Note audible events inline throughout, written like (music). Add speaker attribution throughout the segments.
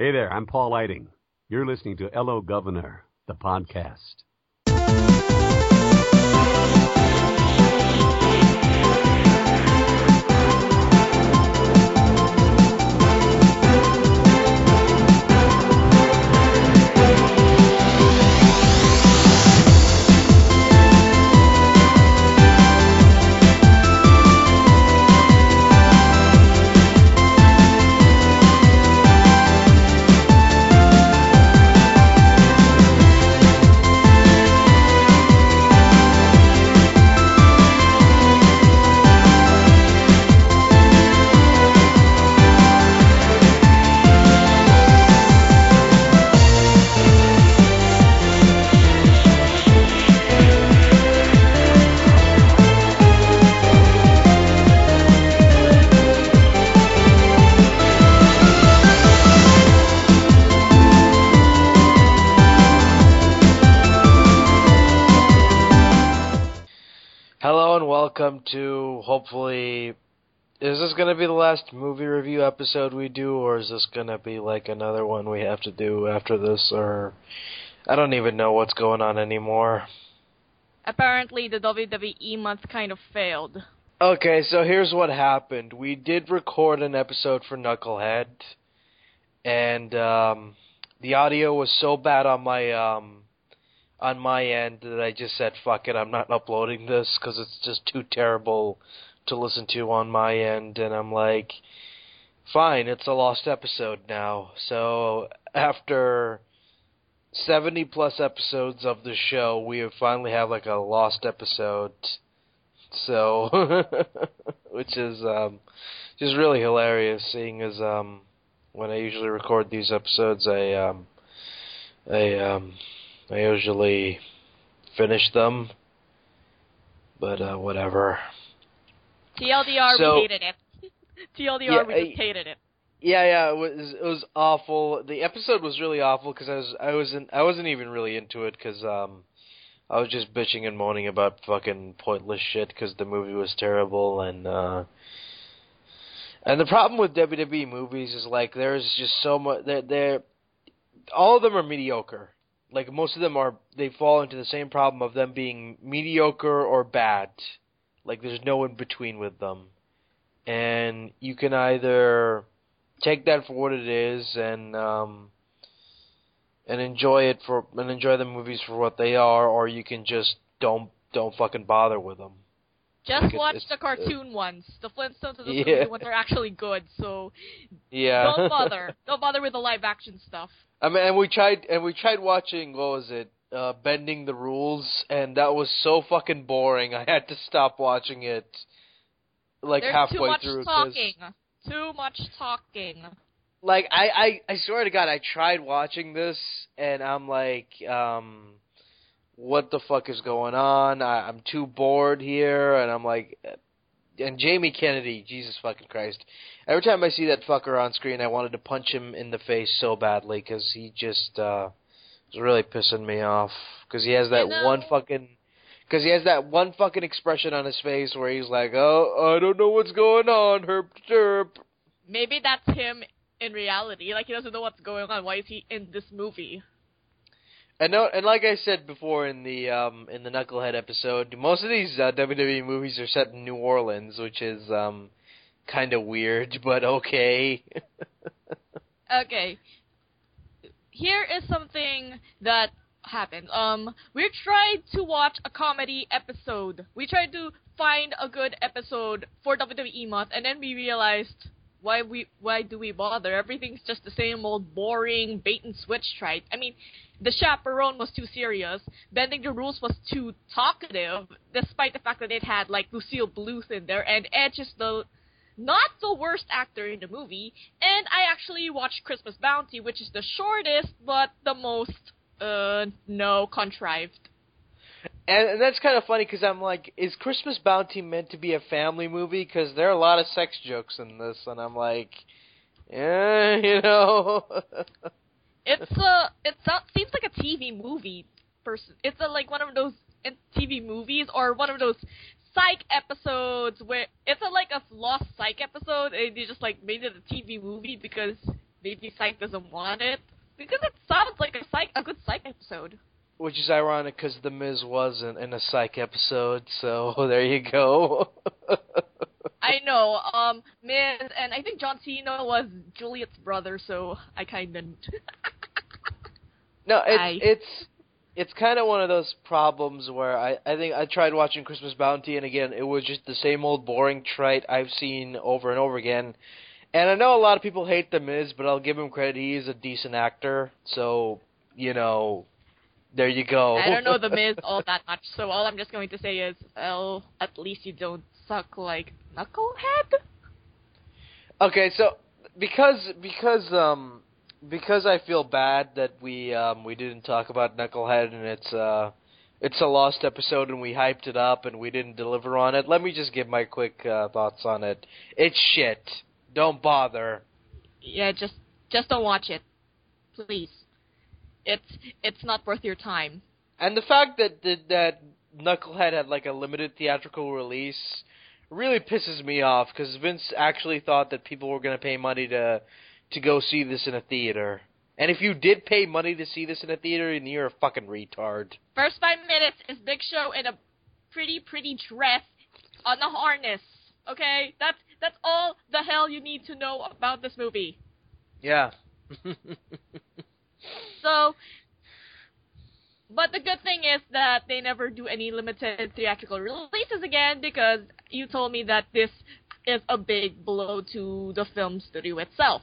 Speaker 1: Hey there, I'm Paul Lighting. You're listening to Hello Governor, the podcast.
Speaker 2: To hopefully is this going to be the last movie review episode we do or is this going to be like another one we have to do after this or I don't even know what's going on anymore.
Speaker 3: Apparently, the WWE month kind of failed.
Speaker 2: Okay, so here's what happened. We did record an episode for Knucklehead and um the audio was so bad on my um on my end that I just said fuck it, I'm not uploading this cuz it's just too terrible to listen to on my end and I'm like fine, it's a lost episode now. So after 70 plus episodes of the show, we finally have like a lost episode. So (laughs) which is um just really hilarious seeing as um when I usually record these episodes I um I um I usually finish them. But uh whatever.
Speaker 3: TLDR,
Speaker 2: So-
Speaker 3: we hated it. (laughs) TLDR,
Speaker 2: Yeah,
Speaker 3: we just hated it.
Speaker 2: Yeah, yeah, it was it was awful. The episode was really awful because I was I wasn't I wasn't even really into it because um I was just bitching and moaning about fucking pointless shit because the movie was terrible and uh and the problem with WWE movies is like there's just so much they're, they're all of them are mediocre. Like most of them are they fall into the same problem of them being mediocre or bad. Like there's no in between with them. And you can either take that for what it is and um and enjoy it for and enjoy the movies for what they are or you can just don't don't fucking bother with them.
Speaker 3: Just
Speaker 2: it's-
Speaker 3: watch the cartoon ones. The Flintstones and the (laughs)
Speaker 2: Yeah.
Speaker 3: Ones are actually good, so
Speaker 2: Yeah.
Speaker 3: don't bother. (laughs) don't bother with the live action stuff.
Speaker 2: I mean and we tried and we tried watching what was it? Uh Bending the Rules and that was so fucking boring. I had to stop watching it like
Speaker 3: There's
Speaker 2: halfway
Speaker 3: too much
Speaker 2: through
Speaker 3: talking. Too much talking.
Speaker 2: like I, I I swear to God, I tried watching this and I'm like, um, what the fuck is going on? I, I'm too bored here, and I'm like, and Jamie Kennedy, Jesus fucking Christ! Every time I see that fucker on screen, I wanted to punch him in the face so badly because he just uh, was really pissing me off because he has that
Speaker 3: You know-
Speaker 2: one fucking. Because he has that one fucking expression on his face where he's like, "Oh, I don't know what's going on, herp derp."
Speaker 3: Maybe that's him in reality. Like he doesn't know what's going on. Why is he in this movie?
Speaker 2: And no, and like I said before in the um in the Knucklehead episode, most of these uh, WWE movies are set in New Orleans, which is um kind of weird, (laughs) but okay.
Speaker 3: Okay. Here is something that happened. Um, we tried to watch a comedy episode. We tried to find a good episode for WWE month, and then we realized why we why do we bother? Everything's just the same old boring bait and switch tried. I mean, the chaperone was too serious. Bending the rules was too talkative, despite the fact that it had like Lucille Bluth in there, and Edge is the not the worst actor in the movie. And I actually watched Christmas Bounty, which is the shortest but the most uh no contrived.
Speaker 2: And, and that's kind of funny because I'm like, is Christmas Bounty meant to be a family movie? Because there are a lot of sex jokes in this, and I'm like, yeah, (laughs) you know.
Speaker 3: It's a it seems like a TV movie. Person, it's a, like one of those TV movies or one of those psych episodes where it's a, like a lost psych episode and they just like made it a TV movie because maybe Psych doesn't want it because it sounds like a psych a good Psych episode.
Speaker 2: Which is ironic because The Miz wasn't in a Psych episode, so (laughs) there you go. (laughs)
Speaker 3: I know. Um, Miz and I think John Cena was Juliet's brother, so I kind of. (laughs)
Speaker 2: no, it's
Speaker 3: I-
Speaker 2: it's it's kind of one of those problems where I I think I tried watching Christmas Bounty, and again, it was just the same old boring trite I've seen over and over again. And I know a lot of people hate The Miz, but I'll give him credit. He is a decent actor, so you know, there you go.
Speaker 3: I don't know the (laughs) Miz all that much, so all I'm just going to say is, well, at least you don't suck like Knucklehead.
Speaker 2: Okay, so because because um because I feel bad that we um we didn't talk about Knucklehead and it's uh it's a lost episode and we hyped it up and we didn't deliver on it. Let me just give my quick uh, thoughts on it. It's shit. Don't bother.
Speaker 3: Yeah, just just don't watch it, please. It's it's not worth your time.
Speaker 2: And the fact that that, that Knucklehead had like a limited theatrical release really pisses me off because Vince actually thought that people were going to pay money to to go see this in a theater. And if you did pay money to see this in a theater, then you're a fucking retard.
Speaker 3: First five minutes is Big Show in a pretty pretty dress on a harness. Okay, that's that's all the hell you need to know about this movie.
Speaker 2: Yeah. (laughs)
Speaker 3: So, but the good thing is that they never do any limited theatrical releases again because you told me that this is a big blow to the film studio itself.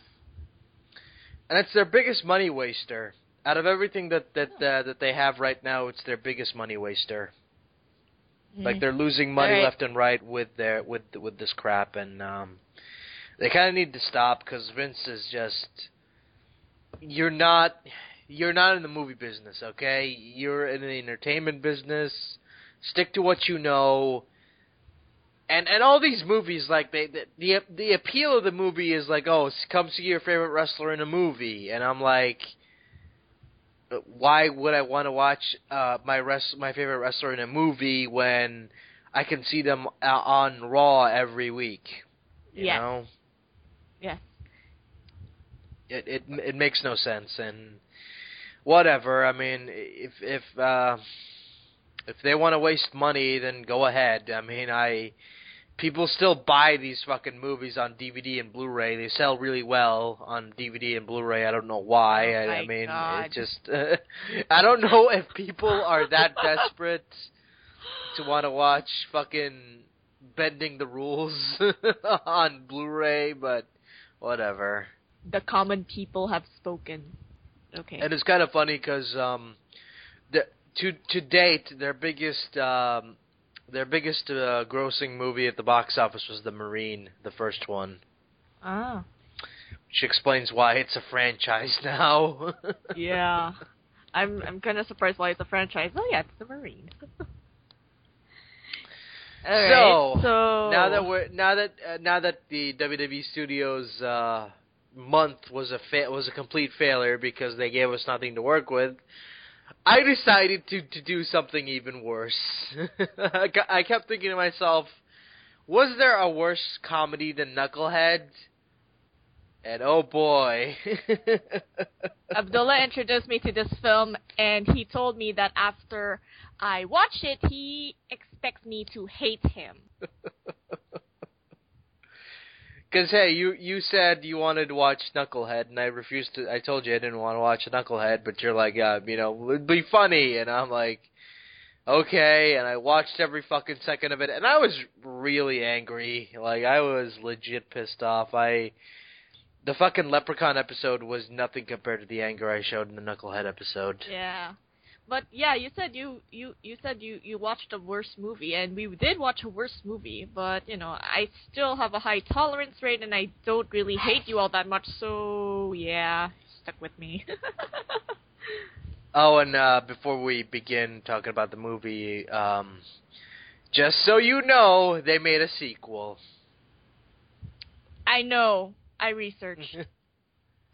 Speaker 2: And it's their biggest money waster. Out of everything that that uh, that they have right now, it's their biggest money waster. Like they're losing money
Speaker 3: Alright.
Speaker 2: left and right with their with with this crap, and um, they kind of need to stop because Vince is just you're not you're not in the movie business, okay? You're in the entertainment business. Stick to what you know. And and all these movies, like they the the, the appeal of the movie is like, oh, come see your favorite wrestler in a movie, and I'm like, uh, why would I want to watch uh, my rest my favorite wrestler in a movie when I can see them uh, on Raw every week? You
Speaker 3: Yes.
Speaker 2: know,
Speaker 3: Yes.
Speaker 2: it it it makes no sense, and whatever. I mean, if if uh, if they want to waste money, then go ahead. I mean, I people still buy these fucking movies on DVD and Blu-ray. They sell really well on DVD and Blu-ray. I don't know why.
Speaker 3: Oh
Speaker 2: I, I mean,
Speaker 3: God.
Speaker 2: it just (laughs) I don't know if people are that (laughs) desperate to want to watch fucking bending the rules (laughs) on Blu-ray, but whatever.
Speaker 3: The common people have spoken. Okay.
Speaker 2: And it's kind of funny because um, the, to to date, their biggest um, their biggest uh, grossing movie at the box office was The Marine, the first one,
Speaker 3: ah.
Speaker 2: which explains why it's a franchise now. (laughs)
Speaker 3: Yeah. I'm I'm kind of surprised why it's a franchise. Oh yeah, it's the Marine. (laughs) Alright,
Speaker 2: So,
Speaker 3: so
Speaker 2: now that we're now that uh, now that the WWE Studios uh, month was a fa- was a complete failure because they gave us nothing to work with, I decided to to do something even worse. (laughs) I kept thinking to myself, was there a worse comedy than Knucklehead? And oh boy. (laughs)
Speaker 3: Abdullah introduced me to this film, and he told me that after I watch it, he expects me to hate him. (laughs)
Speaker 2: Because hey, you you said you wanted to watch Knucklehead, and I refused to. I told you I didn't want to watch Knucklehead, but you're like, uh, you know, it'd be funny, and I'm like, okay. And I watched every fucking second of it, and I was really angry. Like I was legit pissed off. I the fucking Leprechaun episode was nothing compared to the anger I showed in the Knucklehead episode.
Speaker 3: Yeah. But yeah, you said you you you said you you watched a worse movie, and we did watch a worse movie. But you know, I still have a high tolerance rate, and I don't really hate you all that much. So yeah, stuck with me. (laughs)
Speaker 2: Oh, and uh, before we begin talking about the movie, um, just so you know, they made a sequel.
Speaker 3: I know. I researched.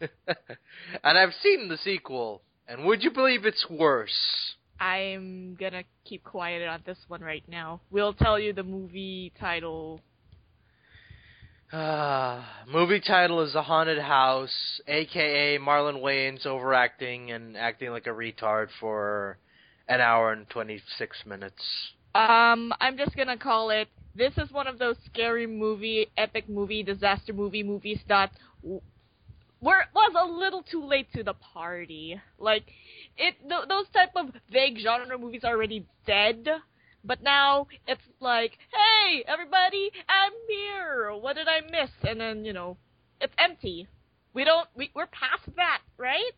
Speaker 3: (laughs)
Speaker 2: and I've seen the sequel, and would you believe it's worse?
Speaker 3: I'm gonna keep quiet on this one right now. We'll tell you the movie title
Speaker 2: Uh, movie title is The Haunted House, aka Marlon Wayans overacting and acting like a retard for an hour and 26 minutes.
Speaker 3: Um, I'm just gonna call it. This is one of those scary movie, epic movie, disaster movie movies that were was a little too late to the party. Like, it th- those type of vague genre movies are already dead. But now it's like, hey, everybody, I'm here. What did I miss? And then you know, it's empty. We don't. We, we're past that, right?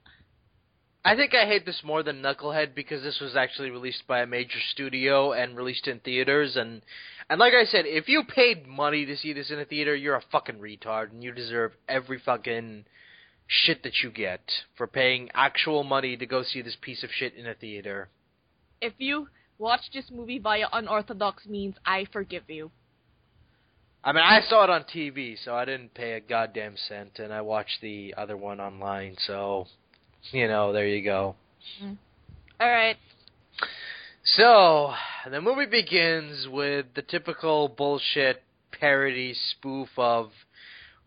Speaker 2: I think I hate this more than Knucklehead because this was actually released by a major studio and released in theaters and and like I said, if you paid money to see this in a theater, you're a fucking retard and you deserve every fucking shit that you get for paying actual money to go see this piece of shit in a theater.
Speaker 3: If you watch this movie via unorthodox means, I forgive you.
Speaker 2: I mean, I saw it on TV, so I didn't pay a goddamn cent, and I watched the other one online, so you know, there you go. Mm.
Speaker 3: All right.
Speaker 2: So, the movie begins with the typical bullshit parody spoof of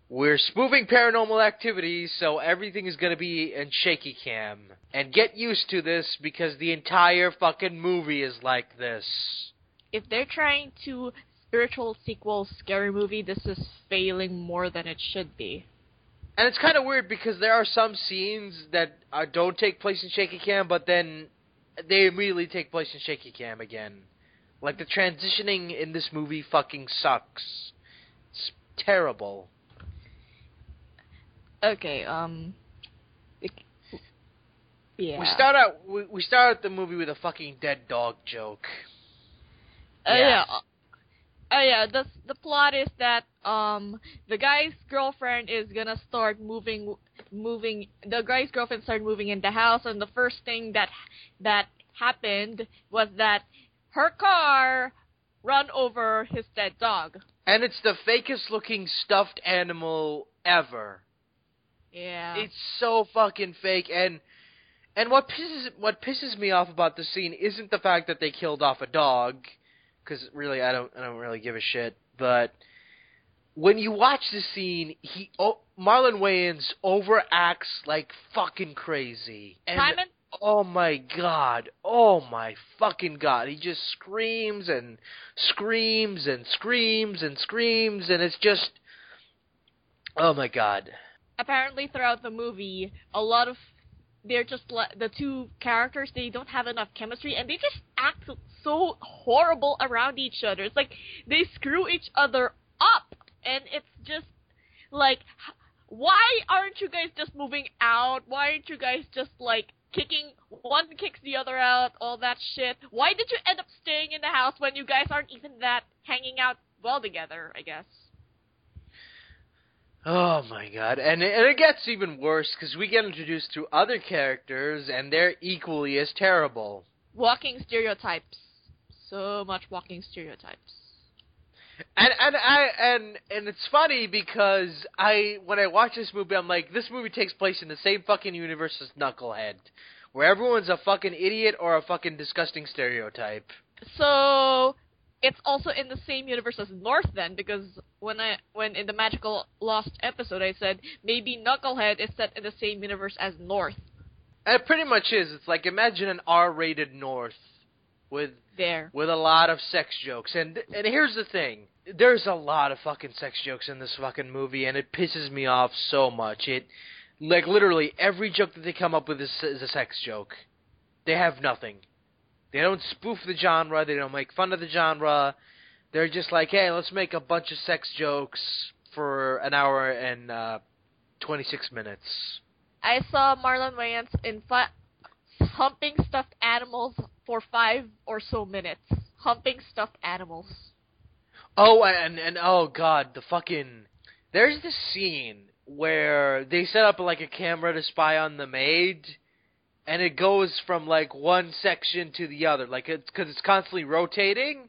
Speaker 2: we're spoofing paranormal activities, so everything is going to be in shaky cam. And get used to this because the entire fucking movie is like this.
Speaker 3: If they're trying to spiritual sequel scary movie, this is failing more than it should be.
Speaker 2: And it's kind of weird because there are some scenes that uh, don't take place in shaky cam, but then they immediately take place in shaky cam again. Like the transitioning in this movie fucking sucks. It's terrible.
Speaker 3: Okay, um, yeah.
Speaker 2: We start out we, we start out the movie with a fucking dead dog joke.
Speaker 3: Uh,
Speaker 2: yeah.
Speaker 3: yeah. uh, Oh yeah, the the plot is that um the guy's girlfriend is gonna start moving moving the guy's girlfriend started moving in the house and the first thing that that happened was that her car run over his dead dog.
Speaker 2: And it's the fakest looking stuffed animal ever.
Speaker 3: Yeah.
Speaker 2: It's so fucking fake and and what pisses what pisses me off about the scene isn't the fact that they killed off a dog cuz really I don't I don't really give a shit, but when you watch the scene, he oh, Marlon Wayans overacts like fucking crazy. And
Speaker 3: Simon,
Speaker 2: oh my god. Oh my fucking god. He just screams and screams and screams and screams and it's just Oh my god.
Speaker 3: Apparently throughout the movie, a lot of they're just the two characters they don't have enough chemistry and they just act so horrible around each other. It's like they screw each other up and it's just like why aren't you guys just moving out? Why aren't you guys just like kicking one kicks the other out, all that shit? Why did you end up staying in the house when you guys aren't even that hanging out well together, I guess?
Speaker 2: Oh my god. And it, and it gets even worse cuz we get introduced to other characters and they're equally as terrible.
Speaker 3: Walking stereotypes. So much walking stereotypes.
Speaker 2: And and I and and it's funny because I when I watch this movie I'm like this movie takes place in the same fucking universe as Knucklehead where everyone's a fucking idiot or a fucking disgusting stereotype.
Speaker 3: So it's also in the same universe as North then, because when I when in the Magical Lost episode I said maybe Knucklehead is set in the same universe as North.
Speaker 2: And it pretty much is. It's like imagine an R-rated North with
Speaker 3: There.
Speaker 2: with a lot of sex jokes. And and here's the thing. There's a lot of fucking sex jokes in this fucking movie and it pisses me off so much. It like literally every joke that they come up with is, is a sex joke. They have nothing. They don't spoof the genre, they don't make fun of the genre. They're just like, "Hey, let's make a bunch of sex jokes for an hour and uh 26 minutes."
Speaker 3: I saw Marlon Wayans in fi- humping stuffed animals for five or so minutes. Humping stuffed animals.
Speaker 2: Oh, and and oh god, the fucking there's this scene where they set up like a camera to spy on the maid, and it goes from like one section to the other, like it's because it's constantly rotating,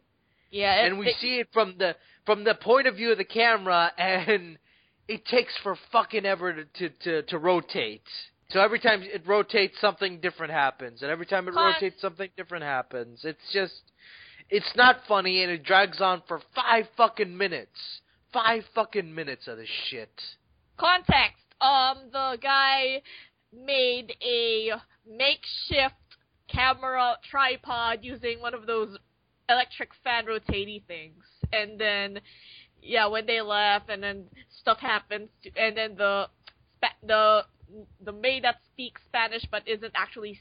Speaker 3: Yeah,
Speaker 2: and we
Speaker 3: they-
Speaker 2: see it from the from the point of view of the camera, (laughs) and it takes for fucking ever to to to, to rotate. So every time it rotates, something different happens, and every time it rotates, something different happens. It's just, it's not funny, and it drags on for five fucking minutes. five fucking minutes of this shit.
Speaker 3: Context. Um, the guy made a makeshift camera tripod using one of those electric fan rotating things, and then yeah, when they left, and then stuff happens, to, and then the the the maid that speaks Spanish but isn't actually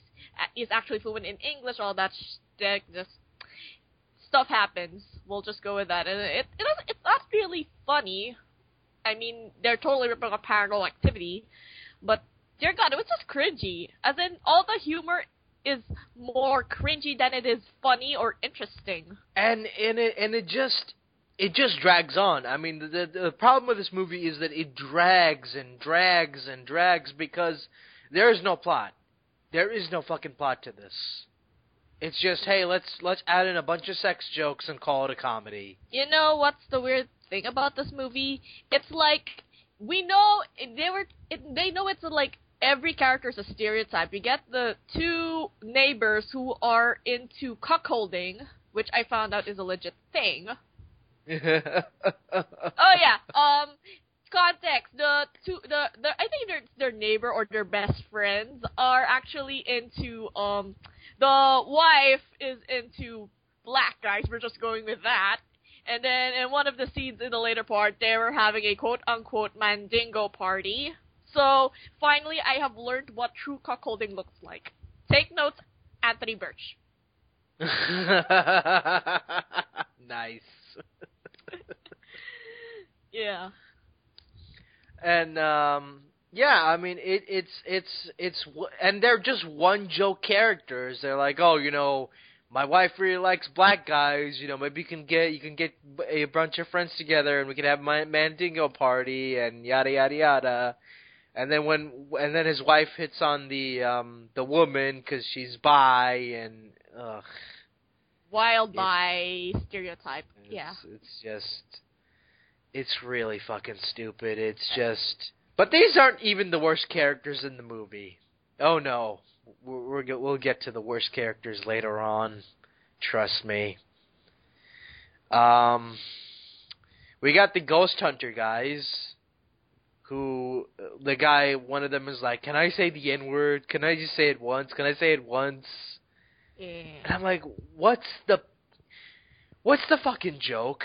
Speaker 3: is actually fluent in English. All that sh- just stuff happens. We'll just go with that, and it, it it's not really funny. I mean, they're totally ripping off Paranormal Activity, but dear God, it was just cringy. As in, all the humor is more cringy than it is funny or interesting.
Speaker 2: And and it and it just it just drags on. I mean, the, the the problem with this movie is that it drags and drags and drags because there is no plot. There is no fucking plot to this. It's just, hey, let's let's add in a bunch of sex jokes and call it a comedy.
Speaker 3: You know what's the weird thing about this movie? It's like we know they were it, they know it's a, like every character is a stereotype. You get the two neighbors who are into cuckolding, which I found out is a legit thing. (laughs) oh yeah. Um, context: the two, the, the I think their their neighbor or their best friends are actually into um, the wife is into black guys. We're just going with that. And then in one of the scenes in the later part, they were having a quote unquote mandingo party. So finally, I have learned what true cuckolding looks like. Take notes, Anthony Birch. (laughs)
Speaker 2: nice. (laughs)
Speaker 3: yeah.
Speaker 2: And um yeah, I mean it it's it's it's and they're just one joke characters. They're like, "Oh, you know, my wife really likes black guys. You know, maybe you can get you can get a bunch of friends together and we can have my mandingo party and yada yada yada." And then when and then his wife hits on the um the woman cuz she's bi and ugh
Speaker 3: wild by stereotype.
Speaker 2: It's,
Speaker 3: yeah.
Speaker 2: It's just it's really fucking stupid. It's just But these aren't even the worst characters in the movie. Oh no. We're, we're we'll get to the worst characters later on. Trust me. Um we got the ghost hunter guys who the guy one of them is like, "Can I say the n word? Can I just say it once? Can I say it once?"
Speaker 3: Yeah.
Speaker 2: And I'm like, "What's the what's the fucking joke?"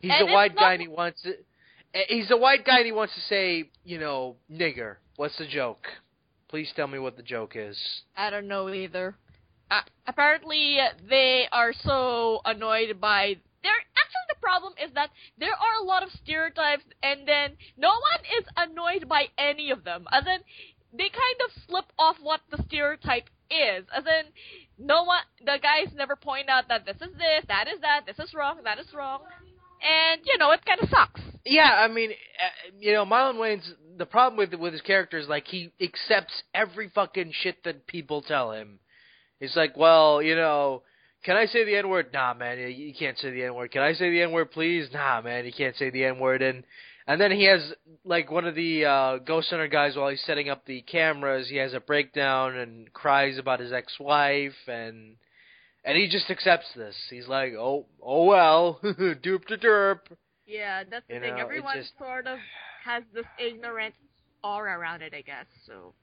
Speaker 2: He's
Speaker 3: And
Speaker 2: a white guy and he wants to. eh, He's a white guy and he wants to say, you know, nigger. What's the joke? Please tell me what the joke is.
Speaker 3: I don't know either. Uh, apparently, they are so annoyed by. Problem is that there are a lot of stereotypes, and then no one is annoyed by any of them. As in, they kind of slip off what the stereotype is. As in, no one, the guys never point out that this is this, that is that, this is wrong, that is wrong, and you know it kind of sucks.
Speaker 2: Yeah, I mean, uh, you know, Marlon Wayans the problem with with his character is like he accepts every fucking shit that people tell him. He's like, well, you know, can I say the N word? Nah, man, you- can't say the N word. Can I say the N word, please? Nah, man, you can't say the N word. And and then he has like one of the uh, Ghost Hunter guys while he's setting up the cameras. He has a breakdown and cries about his ex-wife and. And he just accepts this. He's like, "Oh, oh well, (laughs) doop de derp."
Speaker 3: Yeah, that's the
Speaker 2: You
Speaker 3: thing.
Speaker 2: know,
Speaker 3: Everyone
Speaker 2: just-
Speaker 3: sort of has this ignorant aura around it, I guess. So,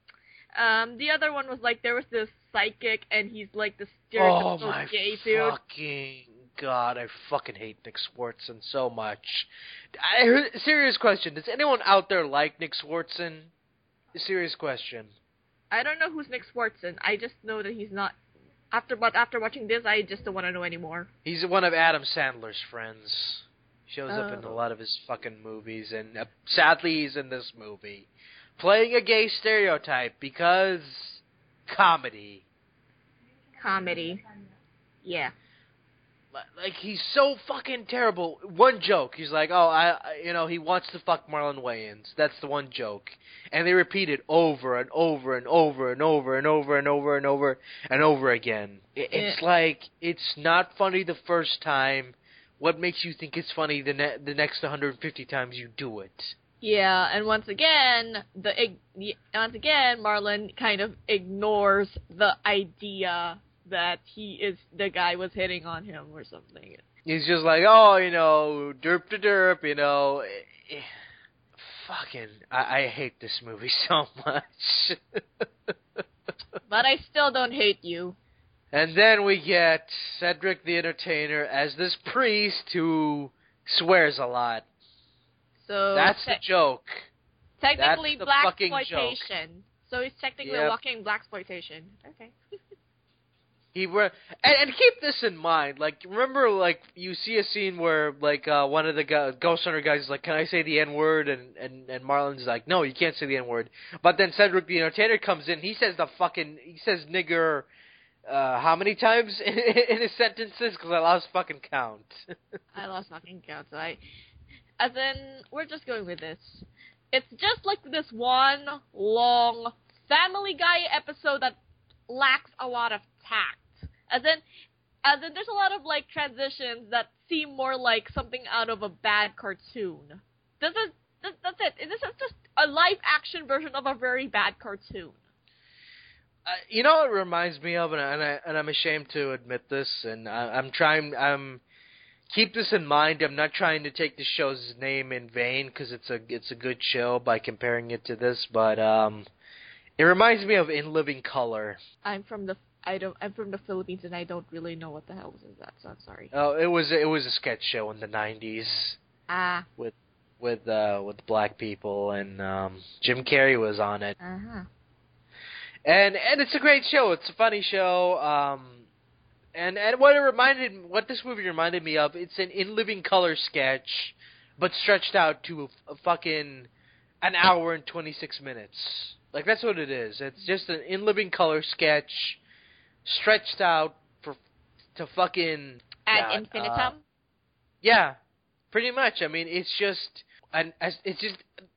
Speaker 3: um, the other one was like there was this psychic, and he's like the
Speaker 2: Oh
Speaker 3: stereotypical
Speaker 2: my
Speaker 3: gay dude.
Speaker 2: fucking god! I fucking hate Nick Swardson so much. I serious question: Does anyone out there like Nick Swardson? Serious question.
Speaker 3: I don't know who's Nick Swardson. I just know that he's not. After but after watching this, I just don't want to know anymore.
Speaker 2: He's one of Adam Sandler's friends. Shows up in a
Speaker 3: Oh.
Speaker 2: lot of his fucking movies, and uh, sadly, he's in this movie, playing a gay stereotype because comedy.
Speaker 3: Comedy. Yeah.
Speaker 2: Like he's so fucking terrible. One joke, he's like, "Oh, I, you know, he wants to fuck Marlon Wayans." That's the one joke, and they repeat it over and over and over and over and over and over and over and over again. It's like it's not funny the first time. What makes you think it's funny the ne- the next 150 times you do it?
Speaker 3: Yeah, and once again, the ig- the- once again, Marlon kind of ignores the idea that he is the guy was hitting on him or something.
Speaker 2: He's just like, oh, you know, derp to derp, you know. Fucking, I, I hate this movie (laughs) so much.
Speaker 3: but I still don't hate you.
Speaker 2: And then we get Cedric the Entertainer as this priest who swears a lot.
Speaker 3: So
Speaker 2: That's the joke.
Speaker 3: Technically, blaxploitation. So he's technically
Speaker 2: Yep.
Speaker 3: walking blaxploitation. Okay. (laughs)
Speaker 2: He and, and keep this in mind. Like, remember, like you see a scene where like uh one of the gu- Ghost Hunter guys is like, "Can I say the N word?" and and and Marlon's like, "No, you can't say the N word." But then Cedric the Entertainer comes in. He says the fucking he says nigger. Uh, how many times (laughs) in, in his sentences? Because I lost fucking count. (laughs)
Speaker 3: I lost fucking count. So I, as in, we're just going with this. It's just like this one long Family Guy episode that lacks a lot of tact. As in, as in, there's a lot of like transitions that seem more like something out of a bad cartoon. This is this, that's it. This is just a live action version of a very bad cartoon.
Speaker 2: Uh, you know what it reminds me of, and, I, and, I, and I'm ashamed to admit this, and I, I'm trying. I'm keep this in mind. I'm not trying to take the show's name in vain because it's a it's a good show by comparing it to this, but um, it reminds me of In Living Color.
Speaker 3: I'm from the I don't I'm from the Philippines and I don't really know what the hell was is that. So I'm sorry.
Speaker 2: Oh, it was it was a sketch show in the '90s
Speaker 3: Ah.
Speaker 2: with uh with black people, and um, Jim Carrey was on it.
Speaker 3: Uh huh.
Speaker 2: and and it's a great show. It's a funny show. Um, and and what it reminded, what this movie reminded me of, it's an in living color sketch, but stretched out to a, a fucking an hour and twenty six minutes. Like that's what it is. It's just an in living color sketch, stretched out for to fucking
Speaker 3: Ad infinitum.
Speaker 2: uh, yeah, pretty much. I mean, it's just and as it's just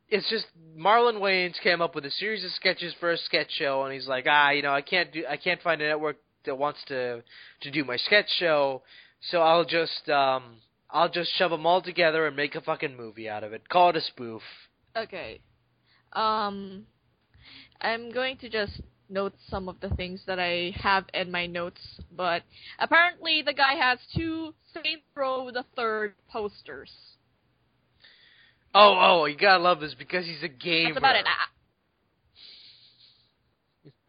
Speaker 2: it's just Marlon Wayans came up with a series of sketches for a sketch show, and he's like, ah, you know, I can't do, I can't find a network that wants to to do my sketch show, so I'll just um I'll just shove them all together and make a fucking movie out of it. Call it a spoof.
Speaker 3: Okay. Um, I'm going to just note some of the things that I have in my notes, but apparently the guy has two Saints Row the Third posters.
Speaker 2: Oh, oh, you gotta love this because he's a gamer.
Speaker 3: That's about it. I- ah.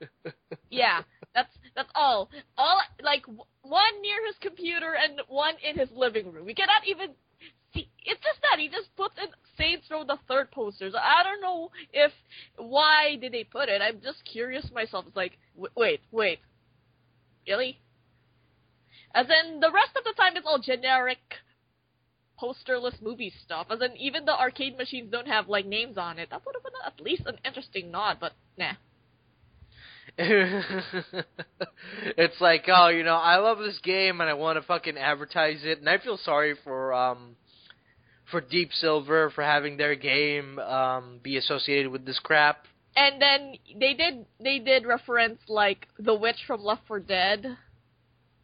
Speaker 3: (laughs) yeah, that's that's all. All like w- one near his computer and one in his living room. We cannot even see. It's just that he just puts in Saints Row the Third posters. I don't know if why did they put it. I'm just curious myself. It's like wait, wait, really? As in the rest of the time, it's all generic posterless movie stuff. As in even the arcade machines don't have like names on it. That would have been at least an interesting nod, but nah. (laughs)
Speaker 2: it's like, oh, you know, I love this game and I want to fucking advertise it, and I feel sorry for um for Deep Silver for having their game um be associated with this crap.
Speaker 3: And then they did they did reference like the witch from Left 4 Dead,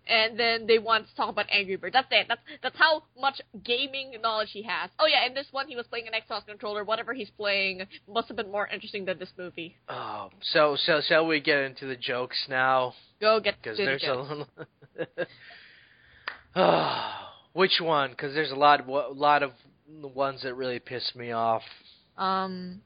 Speaker 3: and then they want to talk about Angry Bird. That's it. That's that's how much gaming knowledge he has. Oh yeah, in this one he was playing an Xbox controller. Whatever he's playing must have been more interesting than this movie.
Speaker 2: Oh, so so shall we get into the jokes now?
Speaker 3: Go get
Speaker 2: Because
Speaker 3: the
Speaker 2: there's a
Speaker 3: jokes.
Speaker 2: oh, (laughs) (sighs) which one? Because there's a lot, a lot of ones that really piss me off.
Speaker 3: Um,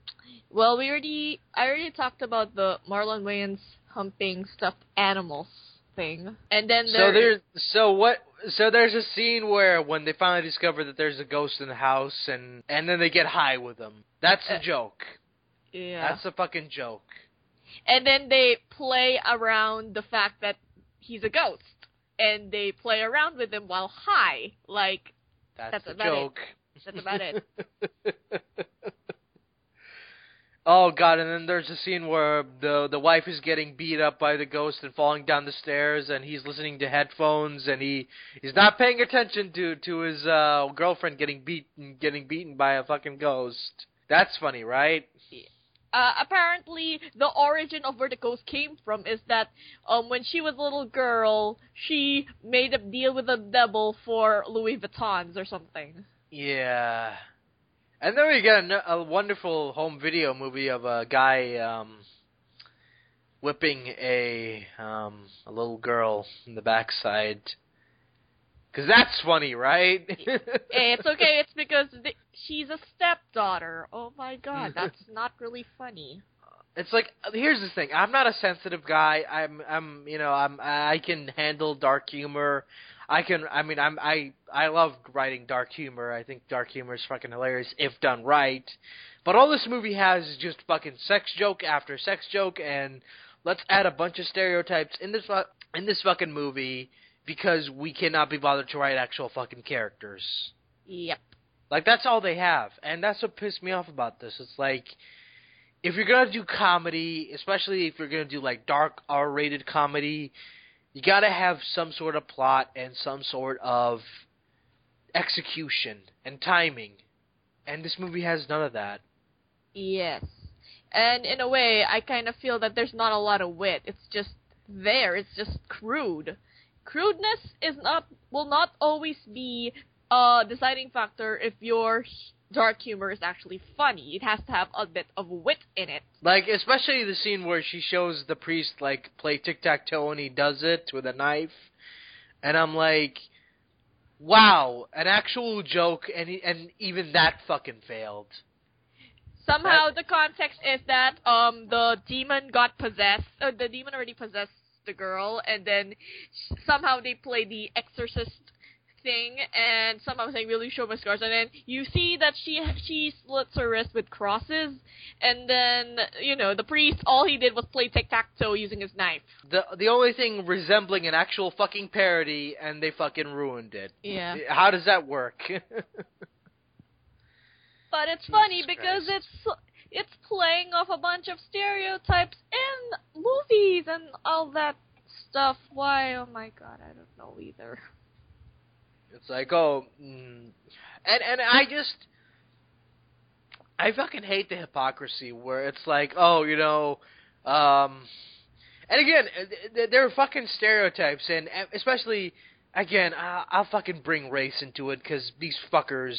Speaker 3: well, we already I already talked about the Marlon Wayans humping stuffed animals thing, and then
Speaker 2: So
Speaker 3: there
Speaker 2: there's so what? So there's a scene where when they finally discover that there's a ghost in the house, and and then they get high with them. That's the
Speaker 3: Uh,
Speaker 2: joke.
Speaker 3: yeah.
Speaker 2: That's a fucking joke.
Speaker 3: and then they play around the fact that he's a ghost, and they play around with him while high. Like
Speaker 2: That's,
Speaker 3: That's
Speaker 2: the
Speaker 3: about it. That's about it. (laughs)
Speaker 2: oh god! And then there's a scene where the the wife is getting beat up by the ghost and falling down the stairs, and he's listening to headphones, and he he's not paying attention to to his uh girlfriend getting beaten getting beaten by a fucking ghost. That's funny, right?
Speaker 3: Uh, apparently, the origin of where the ghost came from is that um, when she was a little girl, she made a deal with the devil for Louis Vuittons or something.
Speaker 2: Yeah. And then we get a, a wonderful home video movie of a guy um whipping a um a little girl in the backside. Cause that's funny, right? (laughs)
Speaker 3: Hey, it's okay. It's because th- she's a stepdaughter. Oh my god, that's (laughs) not really funny.
Speaker 2: It's like here's the thing. I'm not a sensitive guy. I'm I'm you know I'm I can handle dark humor. I can I mean I'm I I love writing dark humor. I think dark humor is fucking hilarious if done right. But all this movie has is just fucking sex joke after sex joke and let's add a bunch of stereotypes in this in this fucking movie because we cannot be bothered to write actual fucking characters.
Speaker 3: Yep.
Speaker 2: Like that's all they have, and that's what pissed me off about this. It's like if you're gonna do comedy, especially if you're gonna do like dark R-rated comedy, you gotta have some sort of plot and some sort of execution and timing. And this movie has none of that.
Speaker 3: Yes. And in a way, I kind of feel that there's not a lot of wit. It's just there. It's just crude. Crudeness is not will not always be a deciding factor if your dark humor is actually funny. It has to have a bit of wit in it.
Speaker 2: Like especially the scene where she shows the priest like play tic tac toe and he does it with a knife, and I'm like, wow, an actual joke, and he, and even that fucking failed.
Speaker 3: Somehow the context is that um the demon got possessed. Uh, the demon already possessed the girl, and then somehow they play the exorcist thing, and somehow saying really show my scars, and then you see that she she slits her wrist with crosses, and then you know the priest all he did was play tic tac toe using his knife.
Speaker 2: The the only thing resembling an actual fucking parody, and they fucking ruined it.
Speaker 3: Yeah.
Speaker 2: How does that work? (laughs)
Speaker 3: But it's funny because
Speaker 2: Christ.
Speaker 3: it's it's playing off a bunch of stereotypes in movies and all that stuff. Why? Oh my god, I don't know either. (laughs)
Speaker 2: It's like, oh, mm. and and I just, I fucking hate the hypocrisy where it's like, oh, you know, um, and again, th- there are fucking stereotypes, and uh, especially, again, I'll fucking bring race into it because these fuckers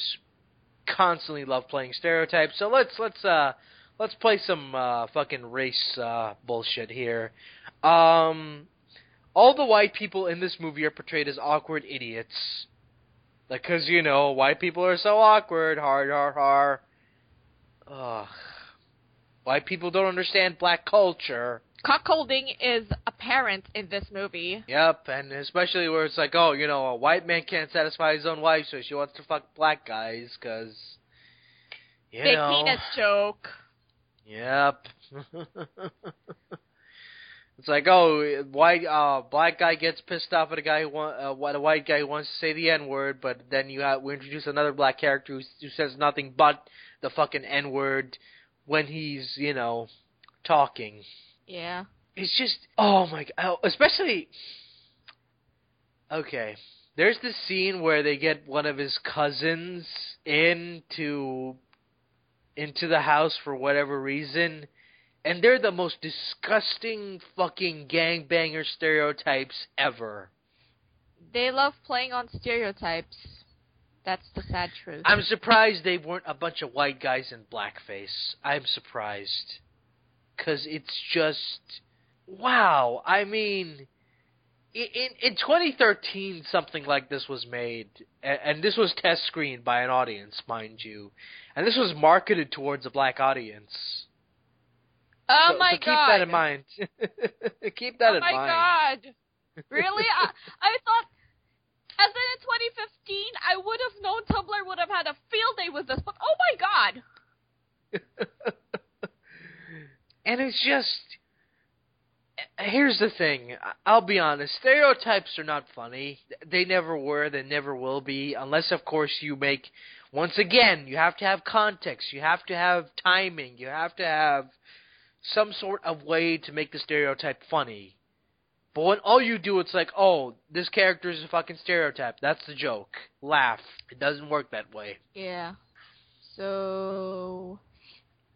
Speaker 2: constantly love playing stereotypes. So let's let's uh let's play some uh fucking race uh bullshit here. Um, all the white people in this movie are portrayed as awkward idiots. Like, cause you know, white people are so awkward. Har har har. Ugh. White people don't understand black culture.
Speaker 3: Cuckolding is apparent in this movie.
Speaker 2: Yep, and especially where it's like, oh, you know, a white man can't satisfy his own wife, so she wants to fuck black guys, cause you
Speaker 3: Big
Speaker 2: know.
Speaker 3: penis joke.
Speaker 2: Yep. (laughs) it's like, oh, white, uh, black guy gets pissed off at a guy who want, uh, a white guy who wants to say the N word, but then you have we introduce another black character who, who says nothing but the fucking N word when he's, you know, talking.
Speaker 3: Yeah.
Speaker 2: It's just, oh my god, especially. Okay, there's this scene where they get one of his cousins into into the house for whatever reason, and they're the most disgusting fucking gangbanger stereotypes ever.
Speaker 3: They love playing on stereotypes. That's the sad truth.
Speaker 2: I'm surprised they weren't a bunch of white guys in blackface. I'm surprised. Cause it's just wow. I mean, in in 2013, something like this was made, and this was test screened by an audience, mind you, and this was marketed towards a black audience.
Speaker 3: Oh
Speaker 2: so,
Speaker 3: my
Speaker 2: so keep
Speaker 3: god.
Speaker 2: that in mind. (laughs) keep that
Speaker 3: oh
Speaker 2: in mind.
Speaker 3: Oh my god. (laughs) Really? I, I thought, as in in 2015, I would have known Tumblr would have had a field day with this, but oh my god. (laughs)
Speaker 2: and it's just here's the thing i'll be honest stereotypes are not funny they never were they never will be unless of course you make once again you have to have context you have to have timing you have to have some sort of way to make the stereotype funny but when all you do it's like oh this character is a fucking stereotype that's the joke laugh it doesn't work that way
Speaker 3: Yeah. So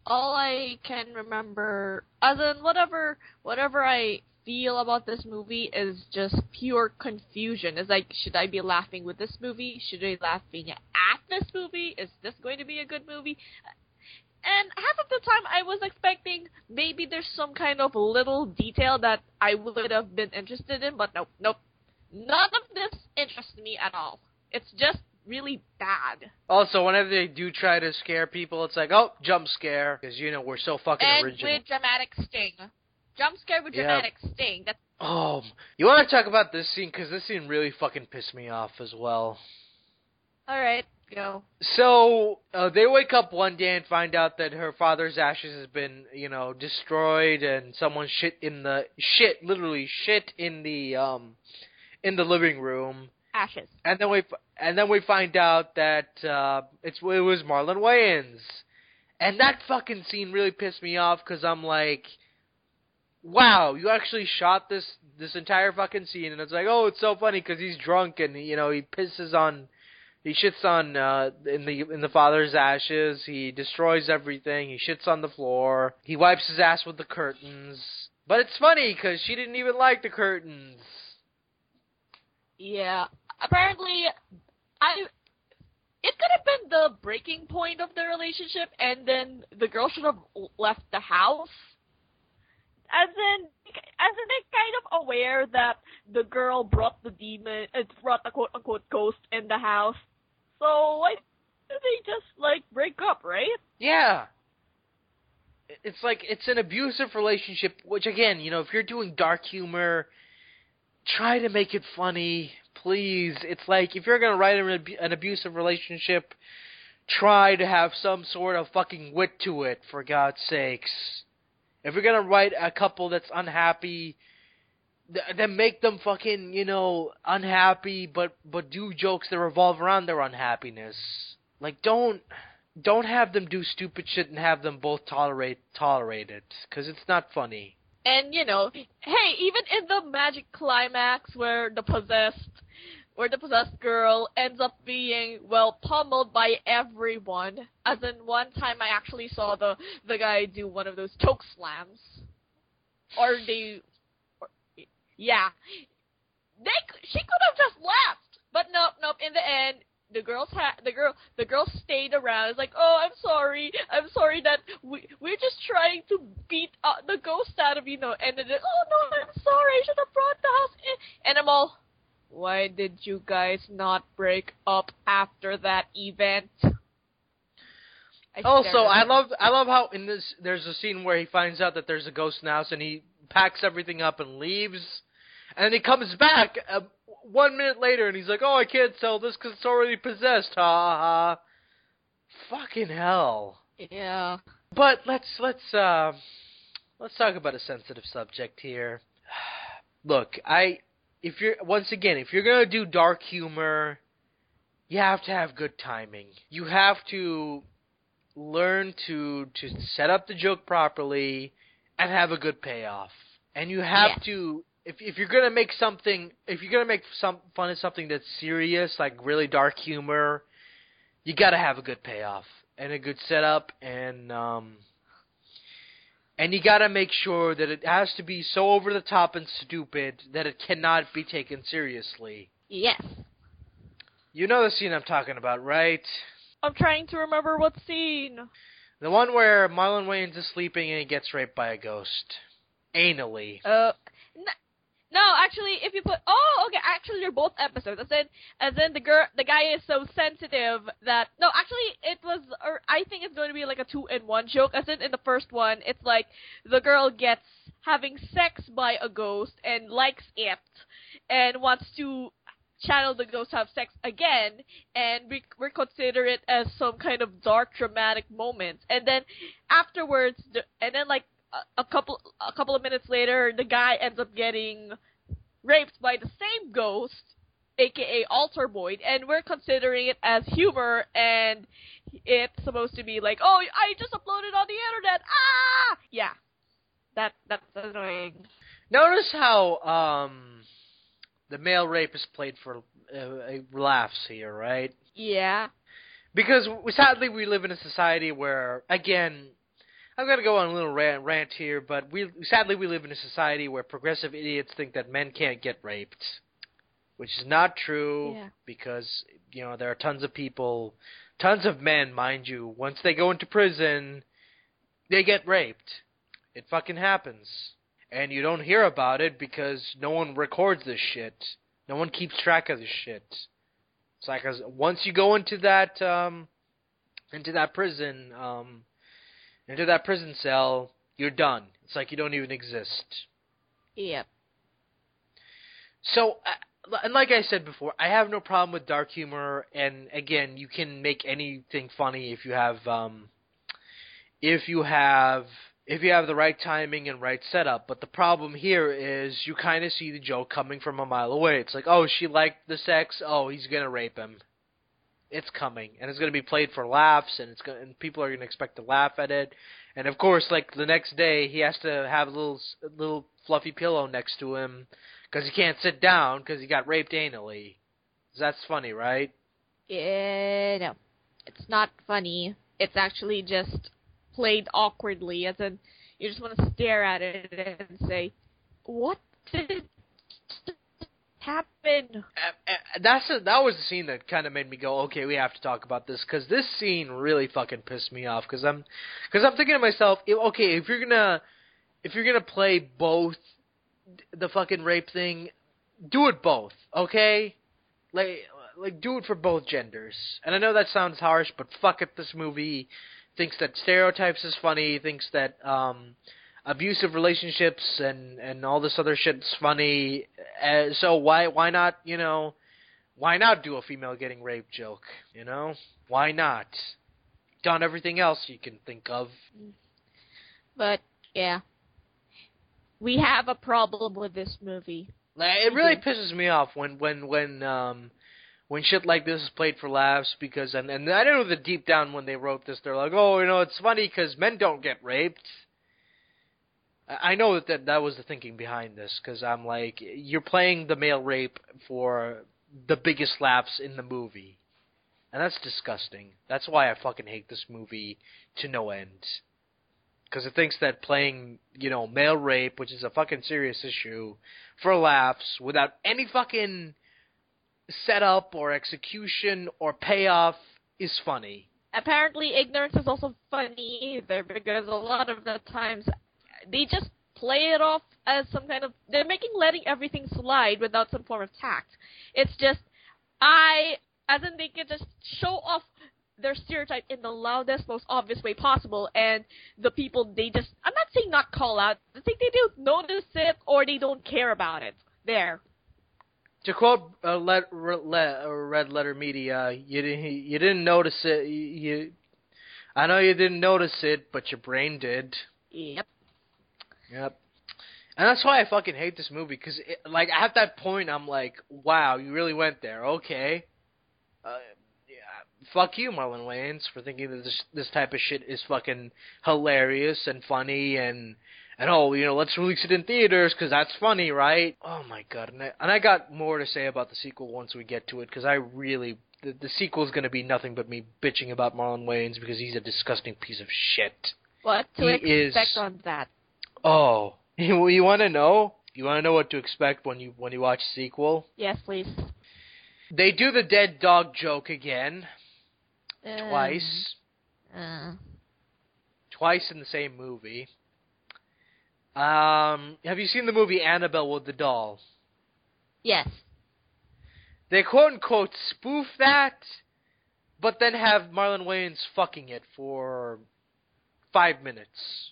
Speaker 3: all I can remember as in whatever whatever I feel about this movie is just pure confusion. It's like should I be laughing with this movie? Should I be laughing at this movie? Is this going to be a good movie? And half of the time I was expecting maybe there's some kind of little detail that I would have been interested in, but nope, nope. None of this interests me at all. It's just really bad.
Speaker 2: Also, whenever they do try to scare people, it's like, oh, jump scare, because you know we're so fucking original.
Speaker 3: and
Speaker 2: original.
Speaker 3: with dramatic sting. Jump scare with
Speaker 2: Yeah.
Speaker 3: dramatic sting. That's
Speaker 2: Oh, you want to talk about this scene? Because this scene really fucking pissed me off as well.
Speaker 3: all right.
Speaker 2: So uh, they wake up one day and find out that her father's ashes has been, you know, destroyed, and someone shit in the shit, literally shit in the um, in the living room.
Speaker 3: Ashes.
Speaker 2: And then we and then we find out that uh, it's it was Marlon Wayans, and that fucking scene really pissed me off because I'm like, wow, you actually shot this this entire fucking scene, and it's like, oh, it's so funny because he's drunk and you know he pisses on, he shits on uh, in the in the father's ashes, he destroys everything, he shits on the floor, he wipes his ass with the curtains. But it's funny because she didn't even like the curtains.
Speaker 3: Yeah. Apparently, I. It could have been the breaking point of the relationship, and then the girl should have left the house. As in, as in, they're kind of aware that the girl brought the demon, it brought the quote unquote ghost in the house. So why they just like break up, right?
Speaker 2: Yeah. It's like it's an abusive relationship, which again, you know, if you're doing dark humor, try to make it funny, please. It's like if you're gonna write an, an abusive relationship, try to have some sort of fucking wit to it, for God's sakes. If you're gonna write a couple that's unhappy, th- then make them fucking, you know, unhappy, but but do jokes that revolve around their unhappiness. Like, don't don't have them do stupid shit and have them both tolerate tolerate it, because it's not funny.
Speaker 3: And you know, hey, even in the magic climax where the possessed where the possessed girl ends up being well pummeled by everyone. As in one time I actually saw the the guy do one of those choke slams. Or they yeah. They she could have just left. But nope, nope, in the end the girl's ha- the girl the girl stayed around. It's like, "Oh, I'm sorry. I'm sorry that we we're just trying to beat uh, the ghost out of you know." And then, "Oh no, I'm sorry. I should have brought the house in." And I'm all, "Why did you guys not break up after that event?" I
Speaker 2: Also, I love I love how in this there's a scene where he finds out that there's a ghost in the house and he packs everything up and leaves, and he comes back uh, one minute later and he's like, "Oh, I can't sell this because it's already possessed." Ha ha ha! Fucking hell!
Speaker 3: Yeah.
Speaker 2: But let's let's uh, let's talk about a sensitive subject here. (sighs) Look, I if you're once again if you're gonna do dark humor, you have to have good timing. You have to learn to to set up the joke properly and have a good payoff. And you have
Speaker 3: Yes.
Speaker 2: to if if you're gonna make something if you're gonna make some fun of something that's serious, like really dark humor, you gotta have a good payoff and a good setup and um and you gotta make sure that it has to be so over the top and stupid that it cannot be taken seriously.
Speaker 3: Yes.
Speaker 2: You know the scene I'm talking about, right?
Speaker 3: I'm trying to remember what scene.
Speaker 2: The one where Marlon Wayans is sleeping and he gets raped by a ghost. Anally.
Speaker 3: Uh, no, actually, if you put, oh, okay, actually, they're both episodes. As in, as in the girl, the guy is so sensitive that no, actually, it was, or I think it's going to be like a two in one joke. As in, in the first one, it's like the girl gets having sex by a ghost and likes it, and wants to channel the ghost to have sex again, and we we consider it as some kind of dark dramatic moment, and then afterwards, the, and then like a, couple a couple of minutes later, the guy ends up getting raped by the same ghost, aka Alter Boyd, and we're considering it as humor, and it's supposed to be like, oh, I just uploaded on the internet, ah, yeah, that that's annoying.
Speaker 2: Notice how um the male rape is played for uh, laughs here, right?
Speaker 3: Yeah,
Speaker 2: Because sadly we live in a society where, again, I'm gonna go on a little rant, rant here, but we sadly we live in a society where progressive idiots think that men can't get raped, which is not true.
Speaker 3: Yeah.
Speaker 2: Because you know there are tons of people, tons of men, mind you, once they go into prison, they get raped. It fucking happens, and you don't hear about it because no one records this shit. No one keeps track of this shit. It's like once you go into that um, into that prison, um, into that prison cell, you're done. It's like you don't even exist.
Speaker 3: Yep.
Speaker 2: So, uh, and like I said before, I have no problem with dark humor, and again, you can make anything funny if you have, um, if you have, if you have the right timing and right setup. But the problem here is you kind of see the joke coming from a mile away. It's like, oh, she liked the sex. Oh, he's gonna rape him. It's coming, and it's gonna be played for laughs, and it's gonna, and people are gonna expect to laugh at it. And of course, like the next day, he has to have a little, little fluffy pillow next to him because he can't sit down because he got raped anally. That's funny, right?
Speaker 3: Yeah, no. It's not funny. It's actually just played awkwardly, as in you just want to stare at it and say, "What did happen?"
Speaker 2: Uh, That's a, that was the scene that kind of made me go, okay, we have to talk about this because this scene really fucking pissed me off because I'm because I'm thinking to myself, okay, if you're gonna if you're gonna play both the fucking rape thing, do it both, okay? Like like do it for both genders. And I know that sounds harsh, but fuck it, this movie thinks that stereotypes is funny, thinks that um abusive relationships and and all this other shit's funny. Uh, so why why not, you know, why not do a female getting raped joke, you know? Why not? Done everything else you can think of.
Speaker 3: But yeah, we have a problem with this movie.
Speaker 2: Like, it really
Speaker 3: Mhm.
Speaker 2: pisses me off when when when um when shit like this is played for laughs because and and I don't know that deep down when they wrote this they're like oh you know it's funny because men don't get raped. I know that that, that was the thinking behind this because I'm like you're playing the male rape for the biggest laughs in the movie, and that's disgusting. That's why I fucking hate this movie to no end. Because it thinks that playing, you know, male rape, which is a fucking serious issue, for laughs without any fucking setup or execution or payoff is funny.
Speaker 3: Apparently, ignorance is also funny either because a lot of the times they just play it off as some kind of they're making letting everything slide without some form of tact. It's just I as in they can just show off their stereotype in the loudest, most obvious way possible, and the people they just I'm not saying not call out. I think they do notice it or they don't care about it. There.
Speaker 2: To quote uh, let, re, le, uh, Red Letter Media, you didn't you didn't notice it. You, you I know you didn't notice it, but your brain did.
Speaker 3: Yep.
Speaker 2: Yep. And that's why I fucking hate this movie because, like, at that point, I'm like, wow, you really went there. Okay. Uh, yeah. Fuck you, Marlon Wayans, for thinking that this this type of shit is fucking hilarious and funny and and oh, you know, let's release it in theaters because that's funny, right? Oh my god, and I, and I got more to say about the sequel once we get to it because I really the, the sequel is going to be nothing but me bitching about Marlon Wayans because he's a disgusting piece of shit.
Speaker 3: What to
Speaker 2: He
Speaker 3: expect
Speaker 2: is-
Speaker 3: on that?
Speaker 2: Oh, (laughs) you, you want to know? You want to know what to expect when you when you watch sequel?
Speaker 3: Yes, please.
Speaker 2: They do the dead dog joke again
Speaker 3: Um,
Speaker 2: twice,
Speaker 3: Uh,
Speaker 2: twice in the same movie. Um, have you seen the movie Annabelle with the doll?
Speaker 3: yes.
Speaker 2: They quote unquote spoof that, but then have Marlon Wayans fucking it for five minutes.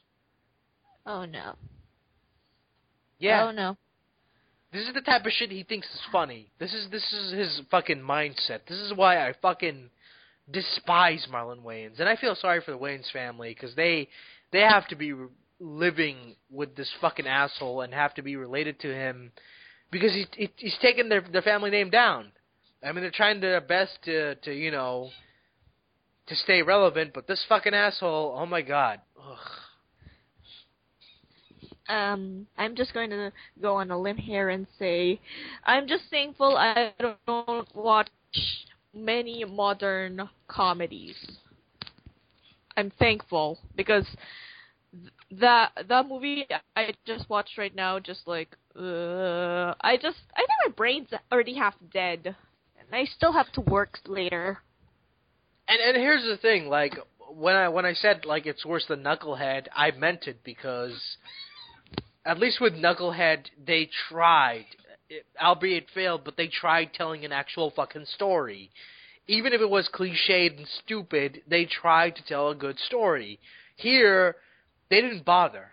Speaker 3: Oh no.
Speaker 2: Yeah,
Speaker 3: Oh no.
Speaker 2: This is the type of shit he thinks is funny. This is this is his fucking mindset. This is why I fucking despise Marlon Wayans, and I feel sorry for the Wayans family because they they have to be living with this fucking asshole and have to be related to him because he, he he's taking their their family name down. I mean, they're trying their best to to you know to stay relevant, but this fucking asshole, oh my god.
Speaker 3: Um, I'm just going to go on a limb here and say, I'm just thankful I don't watch many modern comedies. I'm thankful because th- the the movie I just watched right now, just like, uh, I just I think my brain's already half dead, and I still have to work later.
Speaker 2: And and here's the thing, like when I when I said like it's worse than Knucklehead, I meant it because at least with Knucklehead they tried it, albeit failed, but they tried telling an actual fucking story. Even if it was cliched and stupid, they tried to tell a good story. Here, they didn't bother.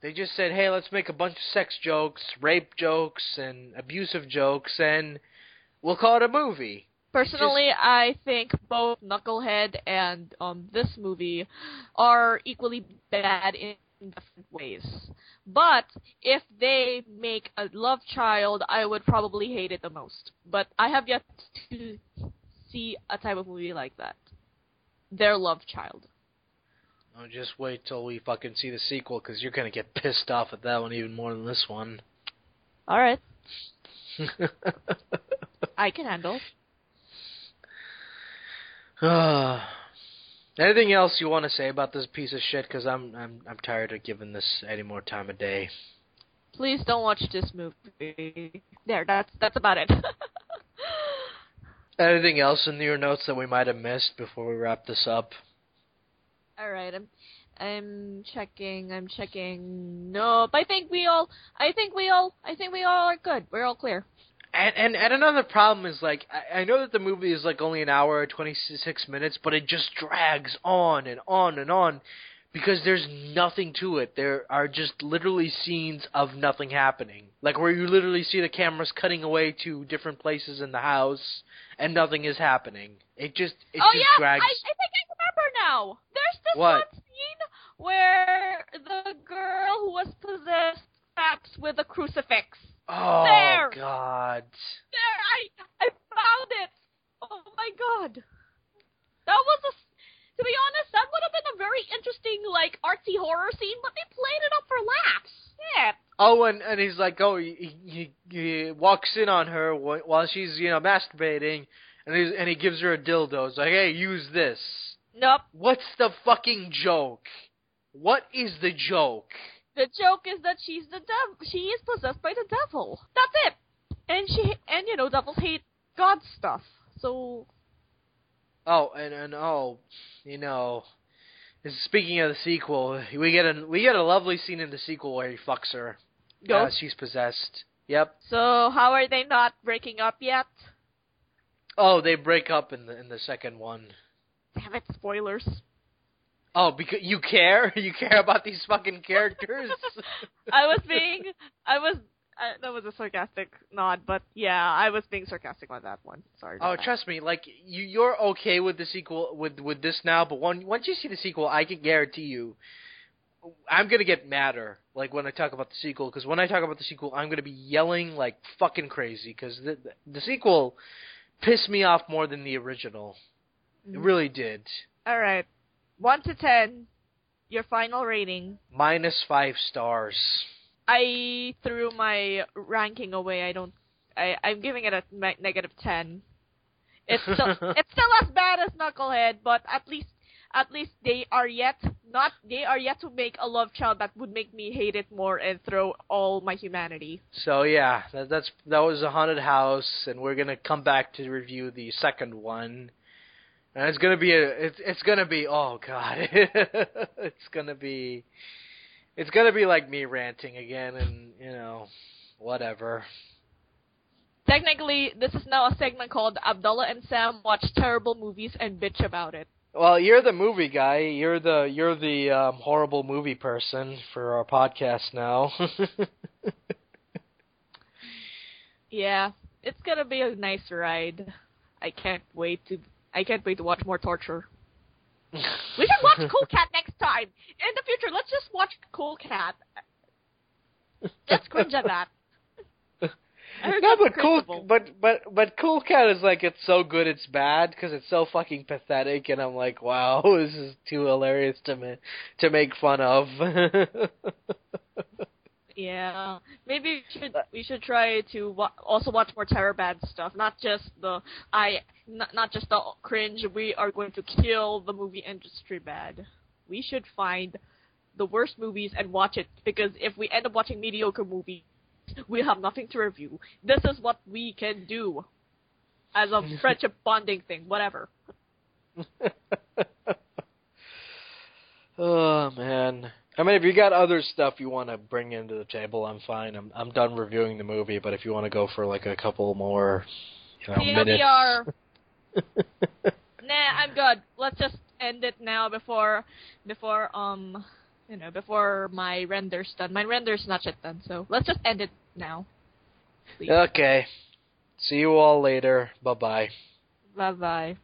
Speaker 2: They just said, "Hey, let's make a bunch of sex jokes, rape jokes, and abusive jokes, and we'll call it a movie."
Speaker 3: Personally, I think both Knucklehead and um, this movie are equally bad in different ways. But if they make a love child, I would probably hate it the most. But I have yet to see a type of movie like that. Their love child.
Speaker 2: Oh, just wait till we fucking see the sequel, because you're gonna get (laughs) pissed off at that one even more than this one.
Speaker 3: All right, (laughs) I can handle. (sighs) Ah.
Speaker 2: Anything else you want to say about this piece of shit? Because I'm I'm I'm tired of giving this any more time of day.
Speaker 3: Please don't watch this movie. There, that's that's about it. (laughs)
Speaker 2: Anything else in your notes that we might have missed before we wrap this up?
Speaker 3: All right, I'm I'm checking. I'm checking. Nope. I think we all. I think we all. I think we all are good. We're all clear.
Speaker 2: And, and and another problem is like I, I know that the movie is like only an hour or twenty six minutes, but it just drags on and on and on because there's nothing to it. There are just literally scenes of nothing happening, like where you literally see the cameras cutting away to different places in the house and nothing is happening. It just it
Speaker 3: oh
Speaker 2: just
Speaker 3: yeah,
Speaker 2: drags.
Speaker 3: I, I think I remember now. There's this
Speaker 2: What?
Speaker 3: one scene where the girl who was possessed traps with a crucifix.
Speaker 2: Oh
Speaker 3: there.
Speaker 2: God!
Speaker 3: There, I I found it. Oh my god, that was a. To be honest, that would have been a very interesting, like artsy horror scene, but they played it up for laughs. Yeah.
Speaker 2: Oh, and and he's like, oh, he he, he walks in on her while she's you know masturbating, and he's, and he gives her a dildo. It's like, hey, use this.
Speaker 3: Nope.
Speaker 2: What's the fucking joke? What is the joke?
Speaker 3: The joke is that she's the devil. She is possessed by the devil. That's it. And she and you know devils hate God stuff. So
Speaker 2: Oh, and and oh, you know, speaking of the sequel, we get a we get a lovely scene in the sequel where he fucks her.
Speaker 3: go.
Speaker 2: Uh, she's possessed. Yep.
Speaker 3: so how are they not breaking up yet?
Speaker 2: Oh, they break up in the in the second one.
Speaker 3: Damn it! Spoilers.
Speaker 2: Oh, because you care? (laughs) You care about these fucking characters? (laughs)
Speaker 3: I was being. I was. Uh, that was a sarcastic nod, but yeah, I was being sarcastic on that one. Sorry.
Speaker 2: Oh,
Speaker 3: that.
Speaker 2: trust me, like you, you're okay with the sequel with with this now, but one, once you see the sequel, I can guarantee you, I'm gonna get madder. Like when I talk about the sequel, because when I talk about the sequel, I'm gonna be yelling like fucking crazy, because the, the the sequel pissed me off more than the original. It
Speaker 3: Mhm.
Speaker 2: really did.
Speaker 3: All right. One to ten. Your final rating.
Speaker 2: Minus five stars.
Speaker 3: I threw my ranking away. I don't. I I'm giving it a me- negative ten. It's still (laughs) it's still as bad as Knucklehead, but at least at least they are yet not they are yet to make a love child that would make me hate it more and throw all my humanity.
Speaker 2: So yeah, that, that's that was a haunted house, and we're gonna come back to review the second one, and it's gonna be a it's it's gonna be oh god, (laughs) it's gonna be it's gonna be like me ranting again, and you know whatever.
Speaker 3: Technically, this is now a segment called Abdullah and Sam watch terrible movies and bitch about it.
Speaker 2: Well, you're the movie guy. You're the you're the um, horrible movie person for our podcast now. (laughs)
Speaker 3: Yeah, it's gonna be a nice ride. I can't wait to I can't wait to watch more torture. (laughs) We should watch Cool Cat next time. In the future, let's just watch Cool Cat. Let's cringe at that.
Speaker 2: No, but cool, but but but Cool Cat is like it's so good it's bad because it's so fucking pathetic, and I'm like, wow, (laughs) this is too hilarious to ma- to make fun of. (laughs)
Speaker 3: Yeah, maybe we should we should try to wa- also watch more terror bad stuff, not just the I not, not just the cringe. We are going to kill the movie industry bad. We should find the worst movies and watch it because if we end up watching mediocre movies, we have nothing to review. This is what we can do as a (laughs) friendship bonding thing, whatever. (laughs)
Speaker 2: oh man. I mean, if you got other stuff you want to bring into the table, I'm fine. I'm I'm done reviewing the movie. But if you want to go for like a couple more, you know, minutes.
Speaker 3: TLDR. (laughs) nah, I'm good. Let's just end it now before before um you know before my render's done. My render's not yet done, so let's just end it now. Please.
Speaker 2: Okay. See you all later. Bye bye.
Speaker 3: Bye bye.